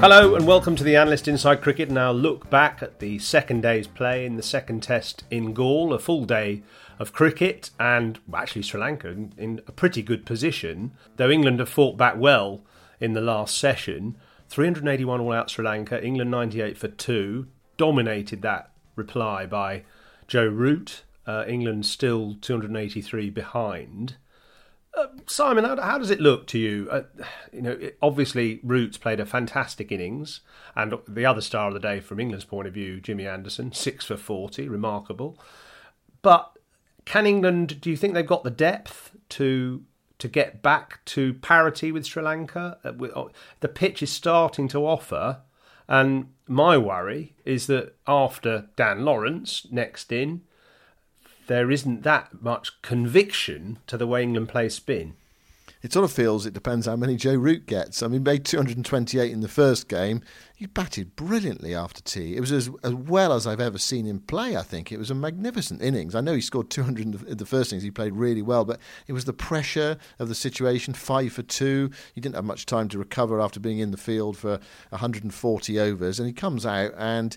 Hello and welcome to the Analyst Inside Cricket. Now look back at the second day's play in the second test in Galle, a full day of cricket, and actually Sri Lanka in, in a pretty good position. Though England have fought back well in the last session, 381 all out Sri Lanka, England 98 for two, dominated that reply by Joe Root. Uh, England still 283 behind. Uh, Simon, how, how does it look to you? Uh, you know, it, obviously Roots played a fantastic innings, and the other star of the day from England's point of view, Jimmy Anderson, six for forty, remarkable. But can England? Do you think they've got the depth to to get back to parity with Sri Lanka? Uh, uh, the pitch is starting to offer, and my worry is that after Dan Lawrence next in, there isn't that much conviction to the way England play spin. It sort of feels it depends how many Joe Root gets. I mean, made 228 in the first game. He batted brilliantly after tea. It was as, as well as I've ever seen him play, I think. It was a magnificent innings. I know he scored 200 in the, in the first innings. He played really well, but it was the pressure of the situation, five for two. He didn't have much time to recover after being in the field for 140 overs. And he comes out and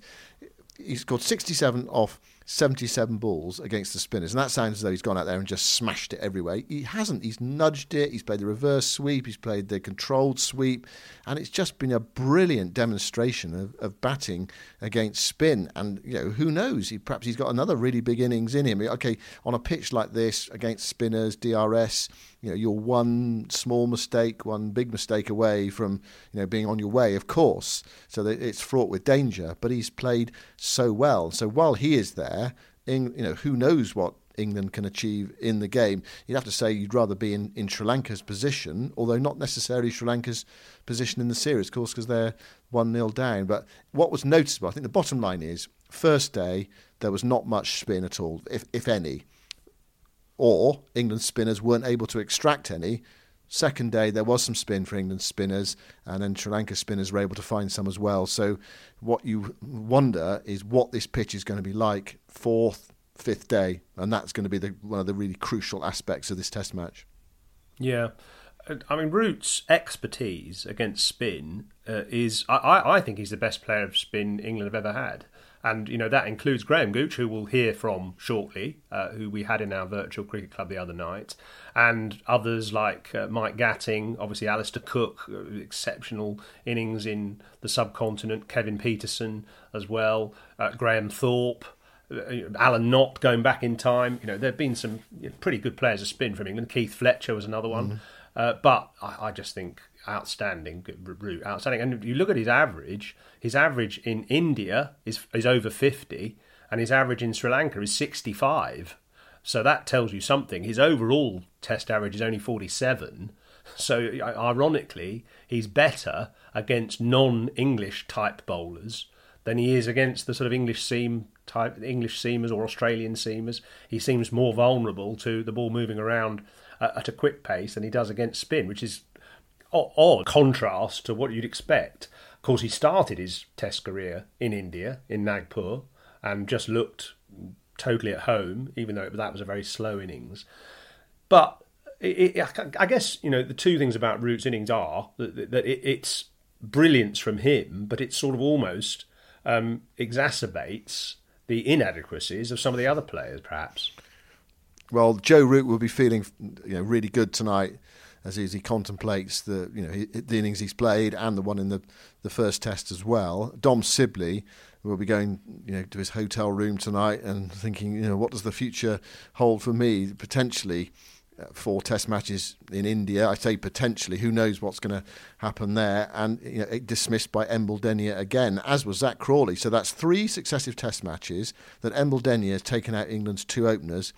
he scored 67 off 77 balls against the spinners. And that sounds as though he's gone out there and just smashed it everywhere. He hasn't. He's nudged it. He's played the reverse sweep. He's played the controlled sweep. And it's just been a brilliant demonstration of, of batting against spin. And, you know, who knows? He, perhaps he's got another really big innings in him. Okay, on a pitch like this against spinners, DRS, you know, you're one small mistake, one big mistake away from, you know, being on your way, of course. So it's fraught with danger. But he's played so well. So while he is there, Eng, you know, who knows what England can achieve in the game. You'd have to say you'd rather be in, in Sri Lanka's position, although not necessarily Sri Lanka's position in the series, of course, because they're 1 0 down. But what was noticeable, I think the bottom line is first day, there was not much spin at all, if, if any. Or England's spinners weren't able to extract any. Second day, there was some spin for England spinners, and then Sri Lanka spinners were able to find some as well. So, what you wonder is what this pitch is going to be like fourth, fifth day, and that's going to be the, one of the really crucial aspects of this Test match. Yeah. I mean, Root's expertise against spin uh, is, I, I think he's the best player of spin England have ever had. And, you know, that includes Graham Gooch, who we'll hear from shortly, uh, who we had in our virtual cricket club the other night, and others like uh, Mike Gatting, obviously Alastair Cook, uh, exceptional innings in the subcontinent, Kevin Pietersen as well, uh, Graham Thorpe. Uh, Alan Knott going back in time. You know, there have been some pretty good players of spin from England. Keith Fletcher was another one. Mm-hmm. but I, I just think outstanding Root, outstanding. And if you look at his average, his average in India is is over fifty, and his average in Sri Lanka is sixty five. So that tells you something. His overall Test average is only forty seven. So, ironically, he's better against non English type bowlers than he is against the sort of English seam type English seamers or Australian seamers. He seems more vulnerable to the ball moving around at a quick pace than he does against spin, which is odd contrast to what you'd expect. Of course, he started his Test career in India, in Nagpur, and just looked totally at home, even though that was a very slow innings. But it, it, I guess you know the two things about Root's innings are that, that it, it's brilliance from him, but it sort of almost um, exacerbates the inadequacies of some of the other players, perhaps. Well, Joe Root will be feeling you know really good tonight as he, as he contemplates the you know the innings he's played and the one in the the first test as well. Dom Sibley will be going you know to his hotel room tonight and thinking you know what does the future hold for me potentially uh, four test matches in India. I say potentially, who knows what's going to happen there? And you know, dismissed by Embuldeniya again, as was Zak Crawley. So that's three successive test matches that Embuldeniya has taken out England's two openers,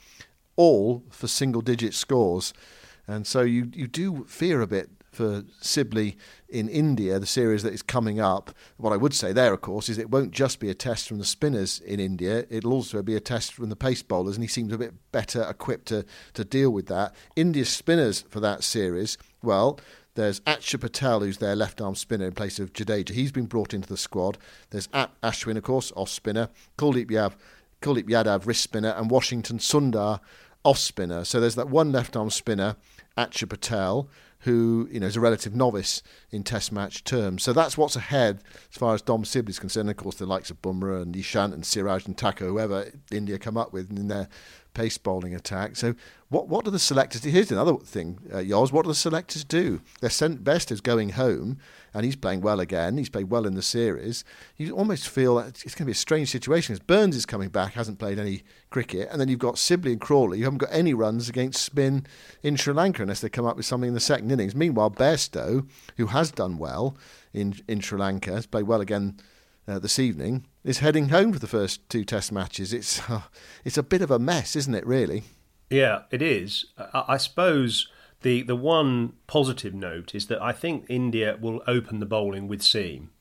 all for single digit scores. And so you, you do fear a bit for Sibley in India, the series that is coming up. What I would say there, of course, is it won't just be a test from the spinners in India, it'll also be a test from the pace bowlers, and he seems a bit better equipped to, to deal with that. India's spinners for that series, well, there's Akshar Patel, who's their left arm spinner in place of Jadeja. He's been brought into the squad. There's Ashwin, of course, off spinner. Kuldeep Yadav, Kuldeep Yadav, wrist spinner. And Washington Sundar, off spinner. So there's that one left arm spinner, Akshar Patel who you know is a relative novice in Test match terms. So that's what's ahead as far as Dom Sibley is concerned. Of course, the likes of Bumrah and Ishant and Siraj and Thakur, whoever India come up with in their pace bowling attack. So what what do the selectors do? Here's another thing, uh. What do the selectors do? Their sent best is going home, and he's playing well again. He's played well in the series. You almost feel it's going to be a strange situation. because Burns is coming back, hasn't played any cricket, and then you've got Sibley and Crawley. You haven't got any runs against spin in Sri Lanka unless they come up with something in the second innings. Meanwhile, Bairstow, who has done well in in Sri Lanka, has played well again uh, this evening is heading home for the first two Test matches. It's uh, it's a bit of a mess, isn't it? Really. Yeah, it is. I, I suppose the the one positive note is that I think India will open the bowling with seam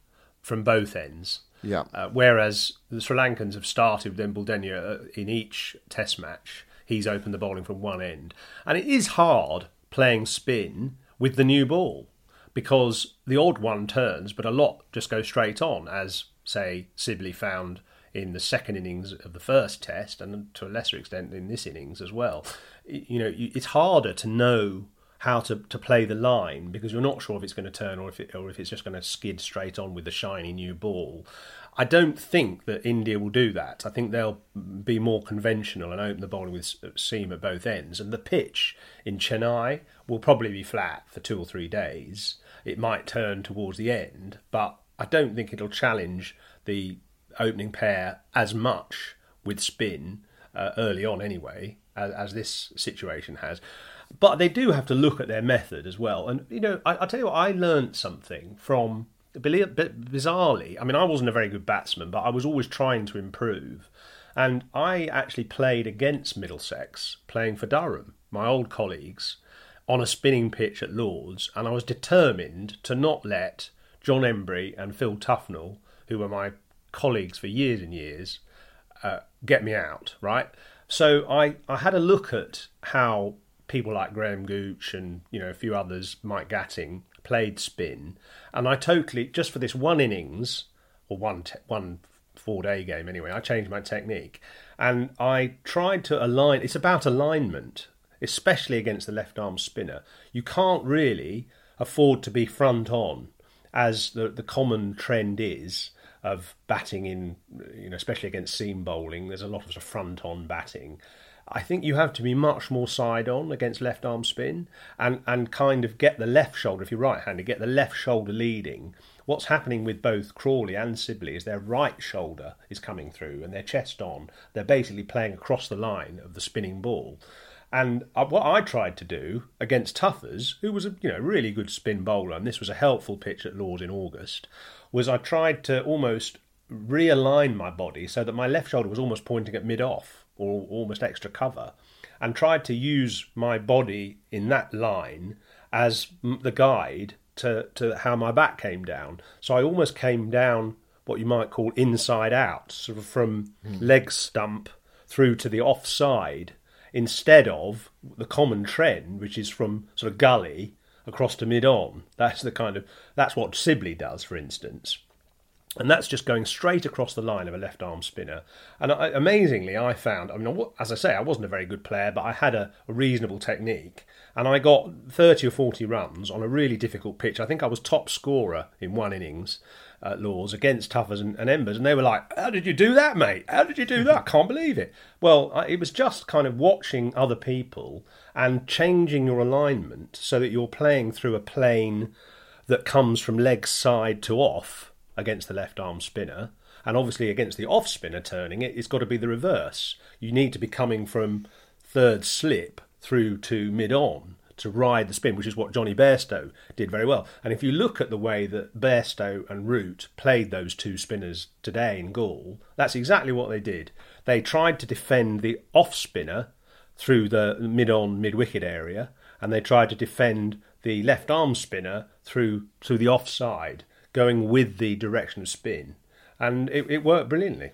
from both ends. Yeah. Uh, whereas the Sri Lankans have started with Embuldeniya uh, in each Test match. He's opened the bowling from one end, and it is hard playing spin with the new ball because the odd one turns, but a lot just go straight on, as say, Sibley found in the second innings of the first test, and to a lesser extent in this innings as well. You know, it's harder to know how to, to play the line because you're not sure if it's going to turn or if it, or if it's just going to skid straight on with the shiny new ball. I don't think that India will do that. I think they'll be more conventional and open the bowling with seam at both ends. And the pitch in Chennai will probably be flat for two or three days. It might turn towards the end, but I don't think it'll challenge the opening pair as much with spin uh, early on, anyway, as, as, this situation has. But they do have to look at their method as well. And, you know, I, will tell you what, I learned something from, bizarrely, I mean, I wasn't a very good batsman, but I was always trying to improve. And I actually played against Middlesex, playing for Durham, my old colleagues, on a spinning pitch at Lords. And I was determined to not let John Emburey and Phil Tufnell, who were my colleagues for years and years, uh, get me out, right? So I, I had a look at how people like Graham Gooch and you know a few others, Mike Gatting, played spin, and I totally just for this one innings or one te- one four day game anyway, I changed my technique and I tried to align. It's about alignment, especially against the left arm spinner. You can't really afford to be front on as the the common trend is of batting in, you know, especially against seam bowling. There's a lot of, of front on batting. I think you have to be much more side on against left arm spin and, and kind of get the left shoulder, if you're right handed, get the left shoulder leading. What's happening with both Crawley and Sibley is their right shoulder is coming through and their chest on. They're basically playing across the line of the spinning ball. And uh, what I tried to do against Tuffers, who was a you know really good spin bowler, and this was a helpful pitch at Lords in August, was I tried to almost realign my body so that my left shoulder was almost pointing at mid off or almost extra cover, and tried to use my body in that line as the guide to, to how my back came down. So I almost came down what you might call inside out, sort of from hmm. leg stump through to the offside, instead of the common trend, which is from sort of gully across to mid on. That's the kind of that's what Sibley does, for instance. And that's just going straight across the line of a left arm spinner. And I, amazingly, I found, I mean, as I say, I wasn't a very good player, but I had a, a reasonable technique. And I got 30 or 40 runs on a really difficult pitch. I think I was top scorer in one innings uh, at Lords against Tuffers and, and Embers. And they were like, How did you do that, mate? How did you do that? I can't believe it. Well, I, it was just kind of watching other people and changing your alignment so that you're playing through a plane that comes from leg side to off against the left arm spinner. And obviously, against the off spinner turning it, it's got to be the reverse. You need to be coming from third slip through to mid on to ride the spin, which is what Johnny Bairstow did very well. And if you look at the way that Bairstow and Root played those two spinners today in Galle, that's exactly what they did. They tried to defend the off spinner through the mid on, mid wicket area, and they tried to defend the left arm spinner through through the offside, going with the direction of spin. And it, it worked brilliantly.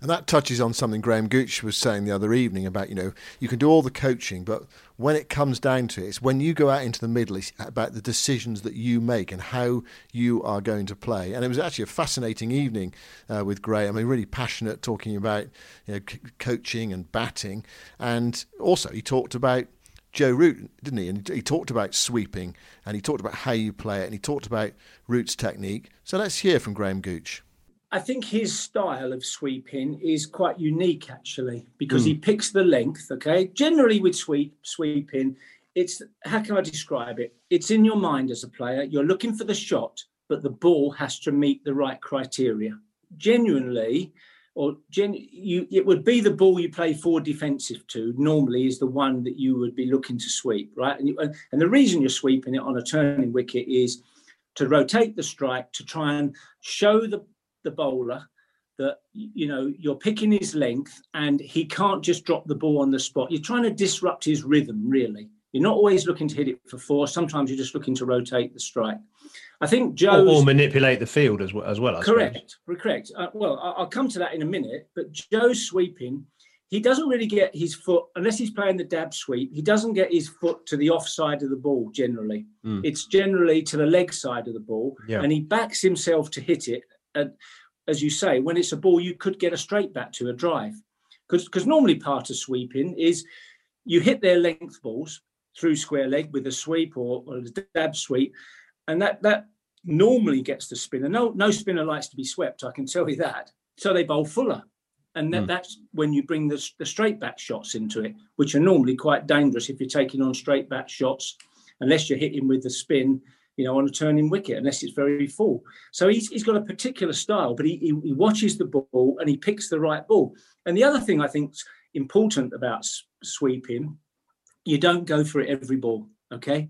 And that touches on something Graham Gooch was saying the other evening about, you know, you can do all the coaching, but when it comes down to it, it's when you go out into the middle, it's about the decisions that you make and how you are going to play. And it was actually a fascinating evening uh, with Graham. I mean, really passionate, talking about you know, c- coaching and batting. And also, he talked about Joe Root, didn't he? And he talked about sweeping and he talked about how you play it and he talked about Root's technique. So let's hear from Graham Gooch. I think his style of sweeping is quite unique, actually, because he hmm. picks the length. Okay, generally with sweep sweeping, it's how can I describe it? It's in your mind as a player. You're looking for the shot, but the ball has to meet the right criteria. Genuinely, or gen, you, it would be the ball you play forward defensive to. Normally, is the one that you would be looking to sweep, right? And, you, and the reason you're sweeping it on a turning wicket is to rotate the strike to try and show the the bowler that you know you're picking his length and he can't just drop the ball on the spot you're trying to disrupt his rhythm really you're not always looking to hit it for four sometimes you're just looking to rotate the strike i think Or, joe's or manipulate the field as well. As well I suppose. correct correct uh, well i'll come to that in a minute but joe's sweeping he doesn't really get his foot unless he's playing the dab sweep he doesn't get his foot to the offside of the ball generally Mm. it's generally to the leg side of the ball Yeah. and he backs himself to hit it and as you say when it's a ball you could get a straight back to a drive because because normally part of sweeping is you hit their length balls through square leg with a sweep or, or a dab sweep and that that normally gets the spinner no no spinner likes to be swept i can tell you that so they bowl fuller and that, Mm. that's when you bring the, the straight back shots into it which are normally quite dangerous if you're taking on straight back shots unless you're hitting with the spin you know, on a turning wicket, unless it's very full. So he's, he's got a particular style, but he, he, he watches the ball and he picks the right ball. And the other thing I think's important about sweeping, you don't go for it every ball, okay?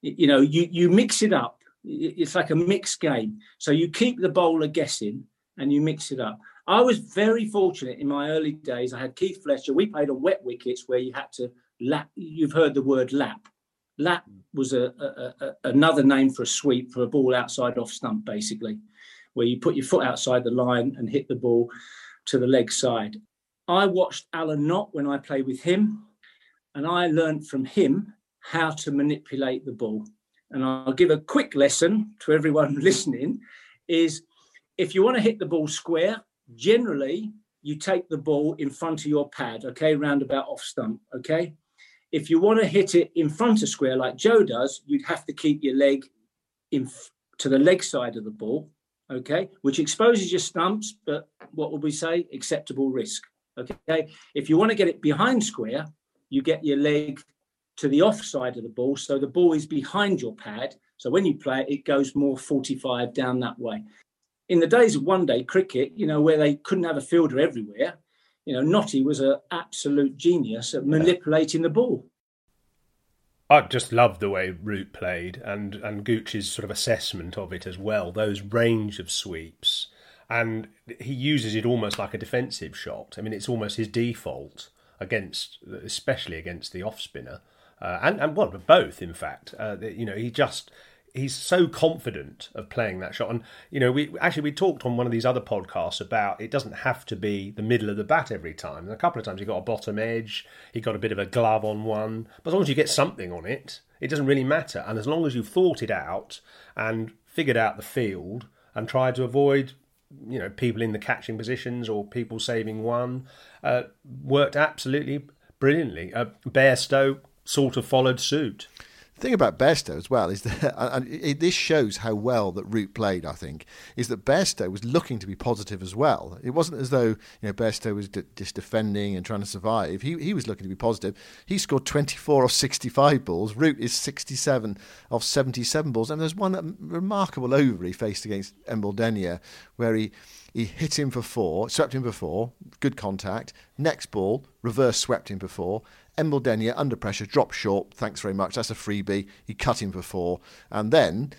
You know, you, you mix it up. It's like a mixed game. So you keep the bowler guessing and you mix it up. I was very fortunate in my early days. I had Keith Fletcher. We played on wet wickets where you had to lap. You've heard the word lap. Lap was a, a, a, another name for a sweep for a ball outside off stump, basically, where you put your foot outside the line and hit the ball to the leg side. I watched Alan Knott when I played with him, and I learned from him how to manipulate the ball. And I'll give a quick lesson to everyone listening: is if you want to hit the ball square, generally you take the ball in front of your pad, okay, roundabout off stump, okay if you want to hit it in front of square like Joe does, you'd have to keep your leg in to the leg side of the ball, okay, which exposes your stumps, but what would we say? Acceptable risk. Okay. If you want to get it behind square, you get your leg to the off side of the ball. So the ball is behind your pad. So when you play it, it goes more 45 down that way. In the days of one day cricket, you know, where they couldn't have a fielder everywhere, you know, Notty was an absolute genius at manipulating the ball. I just loved the way Root played and, and Gooch's sort of assessment of it as well, those range of sweeps. And he uses it almost like a defensive shot. I mean, it's almost his default against, especially against the off spinner. uh, and and well, both in fact. Uh, you know, he just he's so confident of playing that shot. And you know, we actually we talked on one of these other podcasts about it doesn't have to be the middle of the bat every time. And a couple of times he got a bottom edge, he got a bit of a glove on one, but as long as you get something on it, it doesn't really matter. And as long as you've thought it out and figured out the field and tried to avoid you know people in the catching positions or people saving one uh, worked absolutely brilliantly. Uh, Bairstow sort of followed suit. Thing about Bairstow as well is that, and it, this shows how well that Root played. I think is that Bairstow was looking to be positive as well. It wasn't as though you know Bairstow was d- just defending and trying to survive. He he was looking to be positive. He scored 24 of 65 balls. Root is 67 of 77 balls, and there's one remarkable over he faced against Embuldeniya where he he hit him for four, swept him for four, good contact. Next ball, reverse swept him for four. Embuldeniya under pressure, dropped short. Thanks very much. That's a freebie. He cut him for four, and then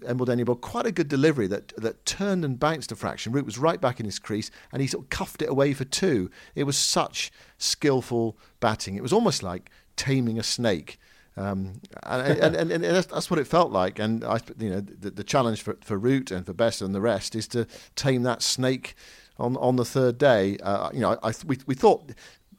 Embuldeniya ball quite a good delivery that that turned and bounced a fraction. Root was right back in his crease, and he sort of cuffed it away for two. It was such skillful batting. It was almost like taming a snake. Um, and, and, and, and, that's what it felt like. And I, you know, the, the challenge for, for Root and for Bess and the rest is to tame that snake on on the third day. Uh, you know, I, we we thought.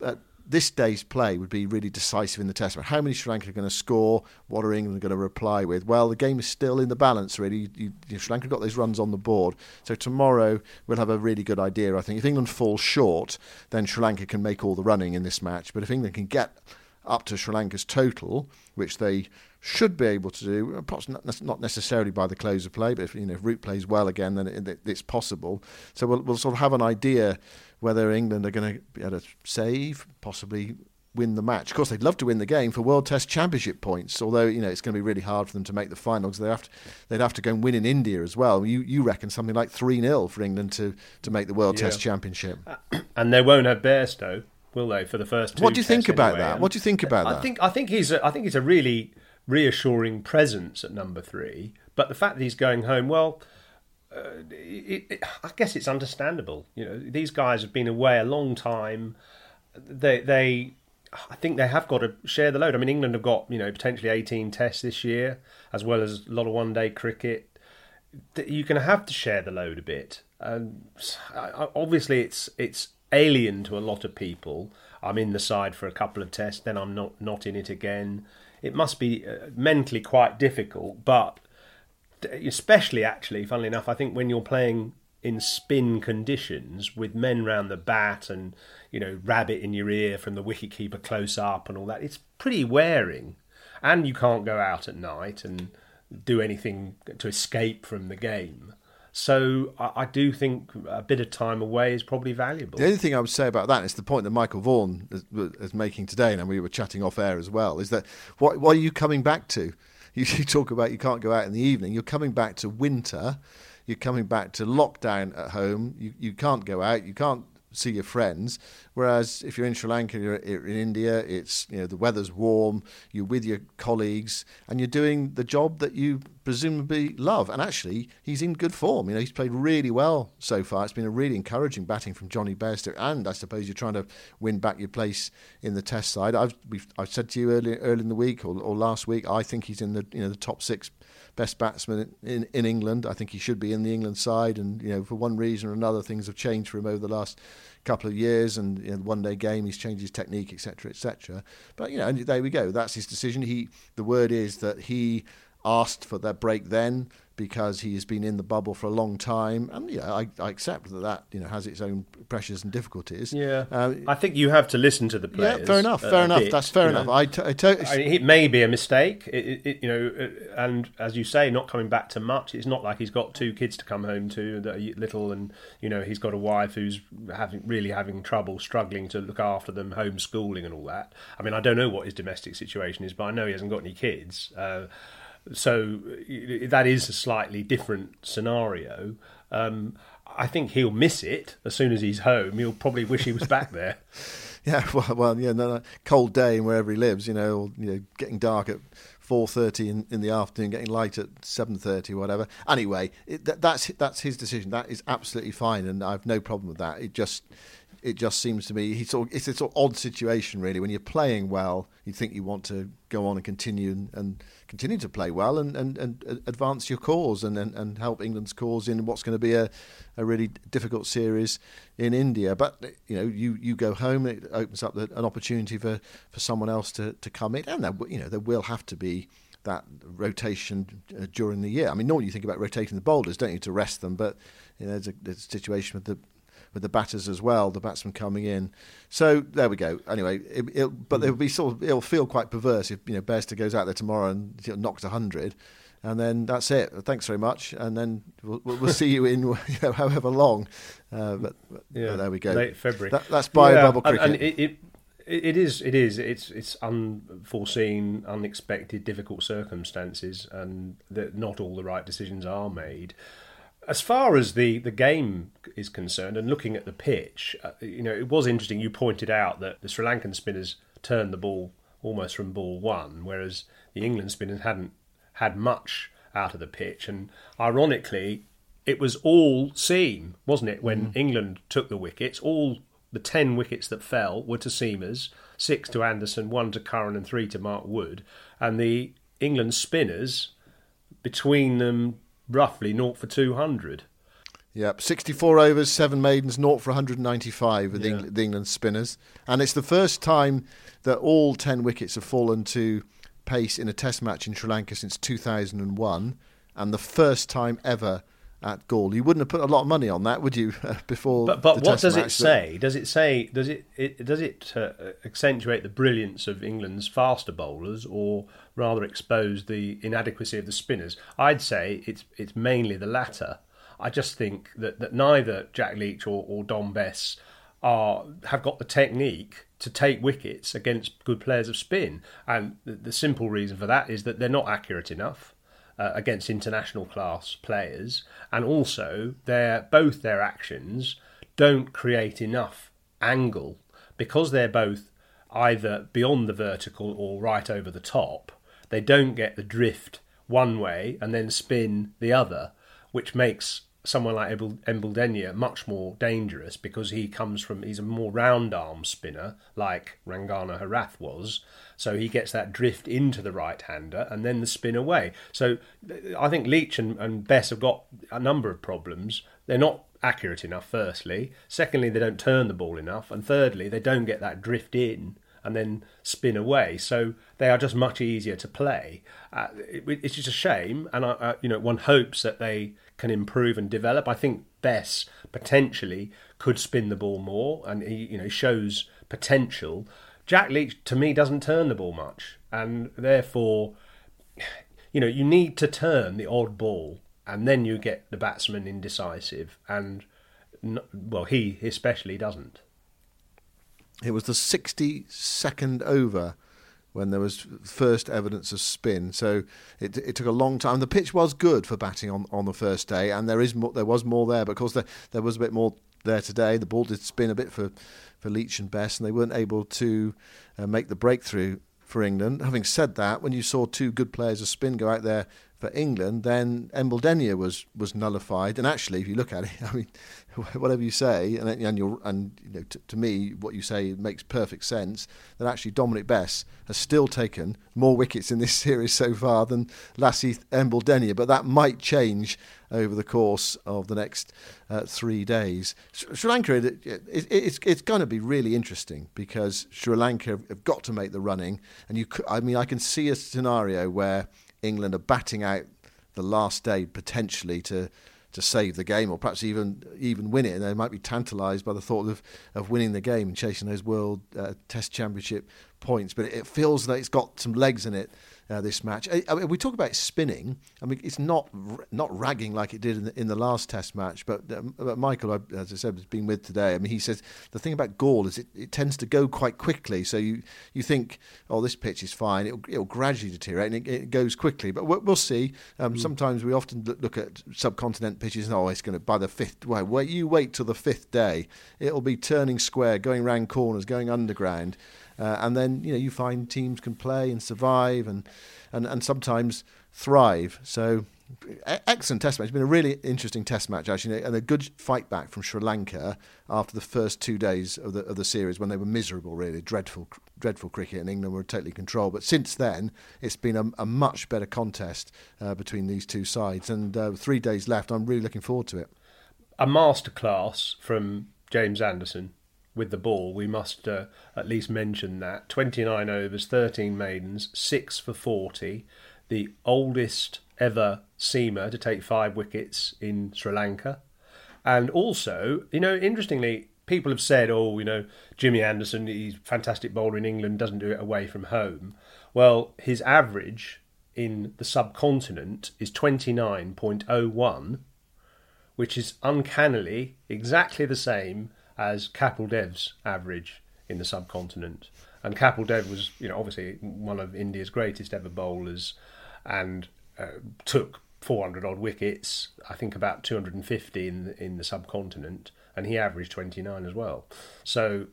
Uh, this day's play would be really decisive in the test. How many Sri Lanka are going to score? What are England going to reply with? Well, the game is still in the balance, really. You, you, Sri Lanka got those runs on the board. So tomorrow we'll have a really good idea, I think. If England falls short, then Sri Lanka can make all the running in this match. But if England can get up to Sri Lanka's total, which they should be able to do, perhaps not necessarily by the close of play, but if you know if Root plays well again, then it, it's possible. So we'll, we'll sort of have an idea whether England are going to be able to save, possibly win the match. Of course, they'd love to win the game for World Test Championship points. Although you know it's going to be really hard for them to make the finals. They have to, they'd have to go and win in India as well. You you reckon something like three 0 for England to to make the World yeah. Test Championship? Uh, and they won't have Bairstow will they, for the first two? What do you think about anyway? that? What do you think about I that? think I think he's a, I think he's a really reassuring presence at number three. But the fact that he's going home, well, uh, it, it, I guess it's understandable. You know, these guys have been away a long time. They they I think they have got to share the load. I mean, England have got you know potentially 18 tests this year, as well as a lot of one-day cricket. You're going to have to share the load a bit. And obviously, it's it's alien to a lot of people. I'm in the side for a couple of tests, then I'm not not in it again. It must be uh, mentally quite difficult, but especially actually, funnily enough, I think when you're playing in spin conditions with men round the bat and you know rabbit in your ear from the wicketkeeper close up and all that, it's pretty wearing, and you can't go out at night and do anything to escape from the game. So I, I, do think a bit of time away is probably valuable. The only thing I would say about that is the point that Michael Vaughan is, is making today, and we were chatting off air as well, is that what, what are you coming back to? You, you talk about you can't go out in the evening. You're coming back to winter. You're coming back to lockdown at home. You you can't go out. You can't see your friends. Whereas if you're in Sri Lanka, you're in India, it's you know the weather's warm, you're with your colleagues, and you're doing the job that you presumably love. And actually, he's in good form. You know, he's played really well so far. It's been a really encouraging batting from Johnny Bairstow, and I suppose you're trying to win back your place in the Test side. I've I've said to you earlier early in the week or, or last week, I think he's in the you know the top six best batsman in, in England. I think he should be in the England side, and you know for one reason or another, things have changed for him over the last couple of years. And you know, one day game, he's changed his technique, etc., etc. But you know, there we go. That's his decision. He the word is that he asked for that break then because he has been in the bubble for a long time, and yeah, I, I accept that that you know has its own pressures and difficulties. Yeah, uh, I think you have to listen to the players. Yeah, fair enough, fair enough. Bit, That's fair enough. I, t- I t- I mean, it may be a mistake, it, it, it, you know, uh, and as you say, not coming back to much. It's not like he's got two kids to come home to that are little, and you know he's got a wife who's having really having trouble, struggling to look after them, homeschooling and all that. I mean, I don't know what his domestic situation is, but I know he hasn't got any kids. Uh, so that is a slightly different scenario. Um, I think he'll miss it as soon as he's home. He'll probably wish he was back there. yeah, well, well, yeah, no, no, cold day and wherever he lives, you know, or, you know, getting dark at four thirty in, in the afternoon, getting light at seven thirty, whatever. Anyway, it, that, that's that's his decision. That is absolutely fine, and I have no problem with that. It just it just seems to me sort of, it's a sort of odd situation really. When you're playing well, you think you want to go on and continue and, and continue to play well and, and, and advance your cause and, and, and help England's cause in what's going to be a, a really difficult series in India. But you know, you, you go home, it opens up the, an opportunity for, for someone else to, to come in, and there, you know there will have to be that rotation uh, during the year. I mean, normally you think about rotating the bowlers, don't you, to rest them, but you know, there's a, there's a situation with the with the batters as well, the batsmen coming in. So there we go. Anyway, it, it, but it'll be sort of it'll feel quite perverse if you know Bairstow goes out there tomorrow and you know, knocks hundred, and then that's it. Thanks very much, and then we'll, we'll see you in you know, however long. Uh, but, but, yeah, there we go. Late February. That, that's bio yeah, bubble cricket. And, and it, it, it is. It is. It's it's unforeseen, unexpected, difficult circumstances, and that not all the right decisions are made. As far as the, the game is concerned, and looking at the pitch, uh, you know, it was interesting. You pointed out that the Sri Lankan spinners turned the ball almost from ball one, whereas the England spinners hadn't had much out of the pitch. And ironically, it was all seam, wasn't it? When mm. England took the wickets, all the 10 wickets that fell were to seamers, six to Anderson, one to Curran, and three to Mark Wood. And the England spinners, between them, roughly 0 for 200. Yep, 64 overs, seven maidens, 0 for 195 with Yeah. the England spinners. And it's the first time that all 10 wickets have fallen to pace in a test match in Sri Lanka since 2001, and the first time ever at Galle. You wouldn't have put a lot of money on that, would you? Before, But but the what does it say? Does it say does it, it does it uh, accentuate the brilliance of England's faster bowlers, or rather expose the inadequacy of the spinners? I'd say it's it's mainly the latter. I just think that, that neither Jack Leach or, or Dom Bess are have got the technique to take wickets against good players of spin, and the, the simple reason for that is that they're not accurate enough uh, against international class players, and also their both their actions don't create enough angle because they're both either beyond the vertical or right over the top. They don't get the drift one way and then spin the other, which makes someone like Embuldeniya much more dangerous because he comes from he's a more round arm spinner like Rangana Herath was. So he gets that drift into the right hander and then the spin away. So I think Leach and, and Bess have got a number of problems. They're not accurate enough firstly. Secondly they don't turn the ball enough. And thirdly they don't get that drift in and then spin away. So they are just much easier to play. Uh, it, it's just a shame, and I, you know one hopes that they can improve and develop. I think Bess potentially could spin the ball more, and he you know shows potential. Jack Leach to me doesn't turn the ball much, and therefore, you know you need to turn the odd ball, and then you get the batsman indecisive, and well he especially doesn't. It was the 62nd over when there was first evidence of spin. So it, it took a long time. The pitch was good for batting on, on the first day, and there is more, there was more there. But of course, there, there was a bit more there today. The ball did spin a bit for, for Leach and Bess, and they weren't able to uh, make the breakthrough for England. Having said that, when you saw two good players of spin go out there for England, then Embuldeniya was was nullified. And actually, if you look at it, I mean, whatever you say, and and you're, and you know, t- to me, what you say makes perfect sense. That actually Dominic Bess has still taken more wickets in this series so far than Lasith Embuldeniya, but that might change over the course of the next uh, three days. Sri Lanka, it, it, it's it's going to be really interesting because Sri Lanka have, got to make the running, and you, I mean, I can see a scenario where England are batting out the last day potentially to to save the game or perhaps even even win it. And they might be tantalised by the thought of, of winning the game and chasing those World uh, Test Championship points. But it feels that it's got some legs in it. Uh, this match, I mean, we talk about spinning. I mean, it's not not ragging like it did in the, in the last Test match. But, um, but Michael, as I said, has been with today. I mean, he says the thing about Galle is it, it tends to go quite quickly. So you you think, oh, this pitch is fine. It'll, it'll gradually deteriorate and it, it goes quickly. But we'll, we'll see. Um, mm. Sometimes we often look at subcontinent pitches and oh, it's going to by the fifth. Well, wait, you wait till the fifth day. It'll be turning square, going round corners, going underground. Uh, and then you know you find teams can play and survive and and, and sometimes thrive. So Excellent test match. It's been a really interesting test match, actually, and a good fight back from Sri Lanka after the first two days of the of the series when they were miserable, really dreadful, dreadful cricket, and England were totally controlled. But since then, it's been a, a much better contest uh, between these two sides, and uh, three days left. I'm really looking forward to it. A masterclass from James Anderson with the ball. We must uh, at least mention that 29 overs, 13 maidens, six for 40, the oldest ever seamer to take five wickets in Sri Lanka. And also, you know, interestingly, people have said, oh, you know, Jimmy Anderson, he's fantastic bowler in England, doesn't do it away from home. Well, his average in the subcontinent is 29.01, which is uncannily exactly the same as Kapil Dev's average in the subcontinent. And Kapil Dev was, you know, obviously one of India's greatest ever bowlers, and uh, took 400 odd wickets. I think about 250 in the, in the subcontinent, and he averaged 29 as well. So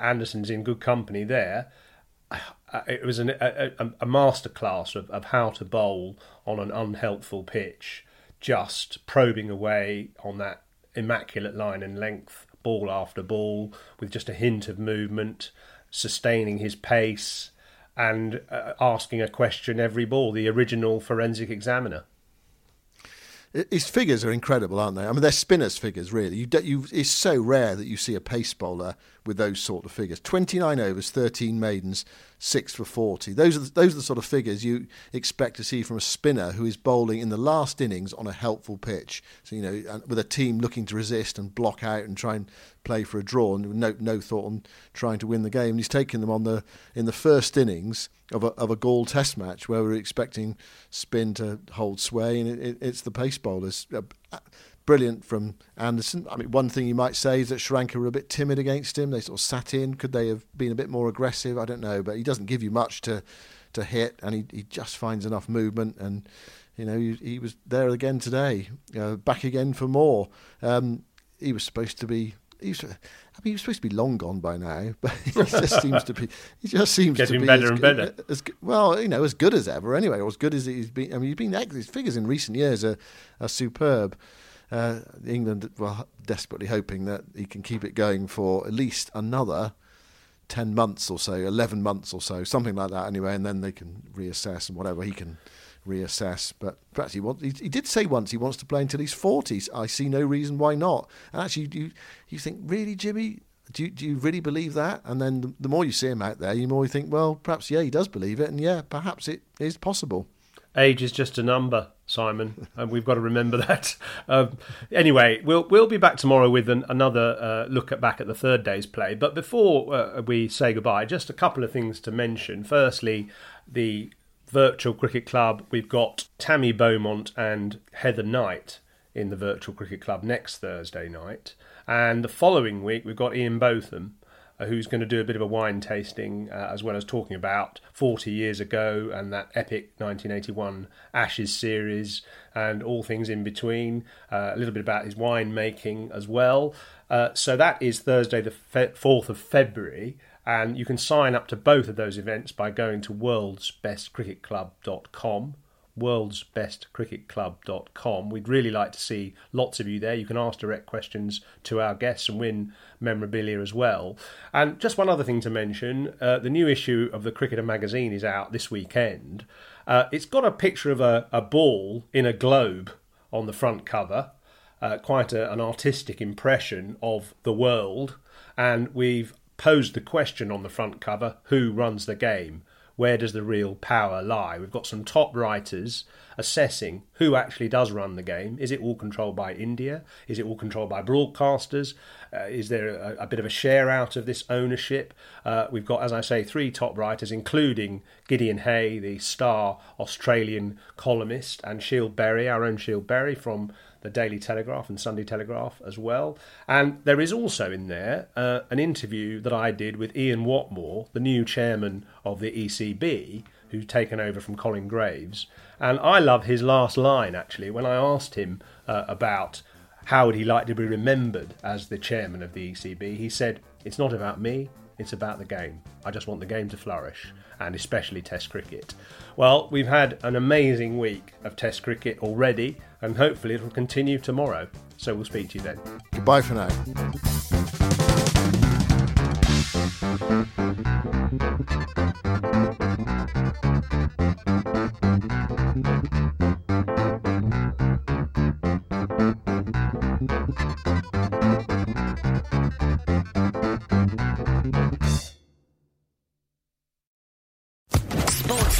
Anderson's in good company there. Uh, It was an, a, a masterclass of, of how to bowl on an unhelpful pitch, just probing away on that immaculate line and length, ball after ball, with just a hint of movement, sustaining his pace, and uh, asking a question every ball. The original forensic examiner. His figures are incredible, aren't they? I mean, they're spinners' figures, really. You, you, it's so rare that you see a pace bowler with those sort of figures. 29 overs, 13 maidens, 6 for 40. Those are, the, those are the sort of figures you expect to see from a spinner who is bowling in the last innings on a helpful pitch. So, you know, with a team looking to resist and block out and try and play for a draw and no, no thought on trying to win the game. And he's taken them on the in the first innings of a, of a Galle test match where we're expecting spin to hold sway, and it, it, it's the pace bowlers. Uh, Brilliant from Anderson. I mean, one thing you might say is that Sri Lanka were a bit timid against him. They sort of sat in. Could they have been a bit more aggressive? I don't know, but he doesn't give you much to to hit, and he, he just finds enough movement. And you know, he, he was there again today, uh, back again for more. Um, he was supposed to be He's, I mean, he was supposed to be long gone by now, but he just seems to be. He just seems Getting to be better as and better. As, well, you know, as good as ever. Anyway, or as good as he's been. I mean, he's been. His figures in recent years are, are superb. Uh, England were desperately hoping that he can keep it going for at least another. 10 months or so, 11 months or so, something like that anyway, and then they can reassess and whatever he can reassess. But perhaps he, want, he, he did say once he wants to play until he's 40. I see no reason why not. And actually, you, you think, really, Jimmy? Do you, do you really believe that? And then the, the more you see him out there, the more you think, well, perhaps, yeah, he does believe it, and yeah, perhaps it is possible. Age is just a number, Simon, and we've got to remember that. Um, anyway, we'll we'll be back tomorrow with an, another uh, look at back at the third day's play. But before uh, we say goodbye, just a couple of things to mention. Firstly, the virtual cricket club. We've got Tammy Beaumont and Heather Knight in the virtual cricket club next Thursday night, and the following week we've got Ian Botham uh, who's going to do a bit of a wine tasting uh, as well as talking about 40 years ago and that epic 1981 Ashes series and all things in between. Uh, a little bit about his wine making as well. Uh, so that is Thursday, the fe- 4th of February. And you can sign up to both of those events by going to worldsbestcricketclub.com worldsbestcricketclub.com. We'd really like to see lots of you there. You can ask direct questions to our guests and win memorabilia as well. And just one other thing to mention uh, the new issue of the Cricketer magazine is out this weekend. Uh, it's got a picture of a, a ball in a globe on the front cover. Uh, quite a, an artistic impression of the world, and we've posed the question on the front cover who runs the game? Where does the real power lie? We've got some top writers assessing who actually does run the game. Is it all controlled by India? Is it all controlled by broadcasters? Uh, is there a, a bit of a share out of this ownership? Uh, we've got, as I say, three top writers, including Gideon Haigh, the star Australian columnist, and Scyld Berry, our own Scyld Berry from the Daily Telegraph and Sunday Telegraph as well. And there is also in there uh, an interview that I did with Ian Watmore, the new chairman of the ECB, who's taken over from Colin Graves. And I love his last line actually when I asked him uh, about how would he like to be remembered as the chairman of the ECB. He said, "It's not about me, It's about the game. I just want the game to flourish, and especially Test cricket. Well, we've had an amazing week of Test cricket already, and hopefully it'll continue tomorrow. So we'll speak to you then. Goodbye for now.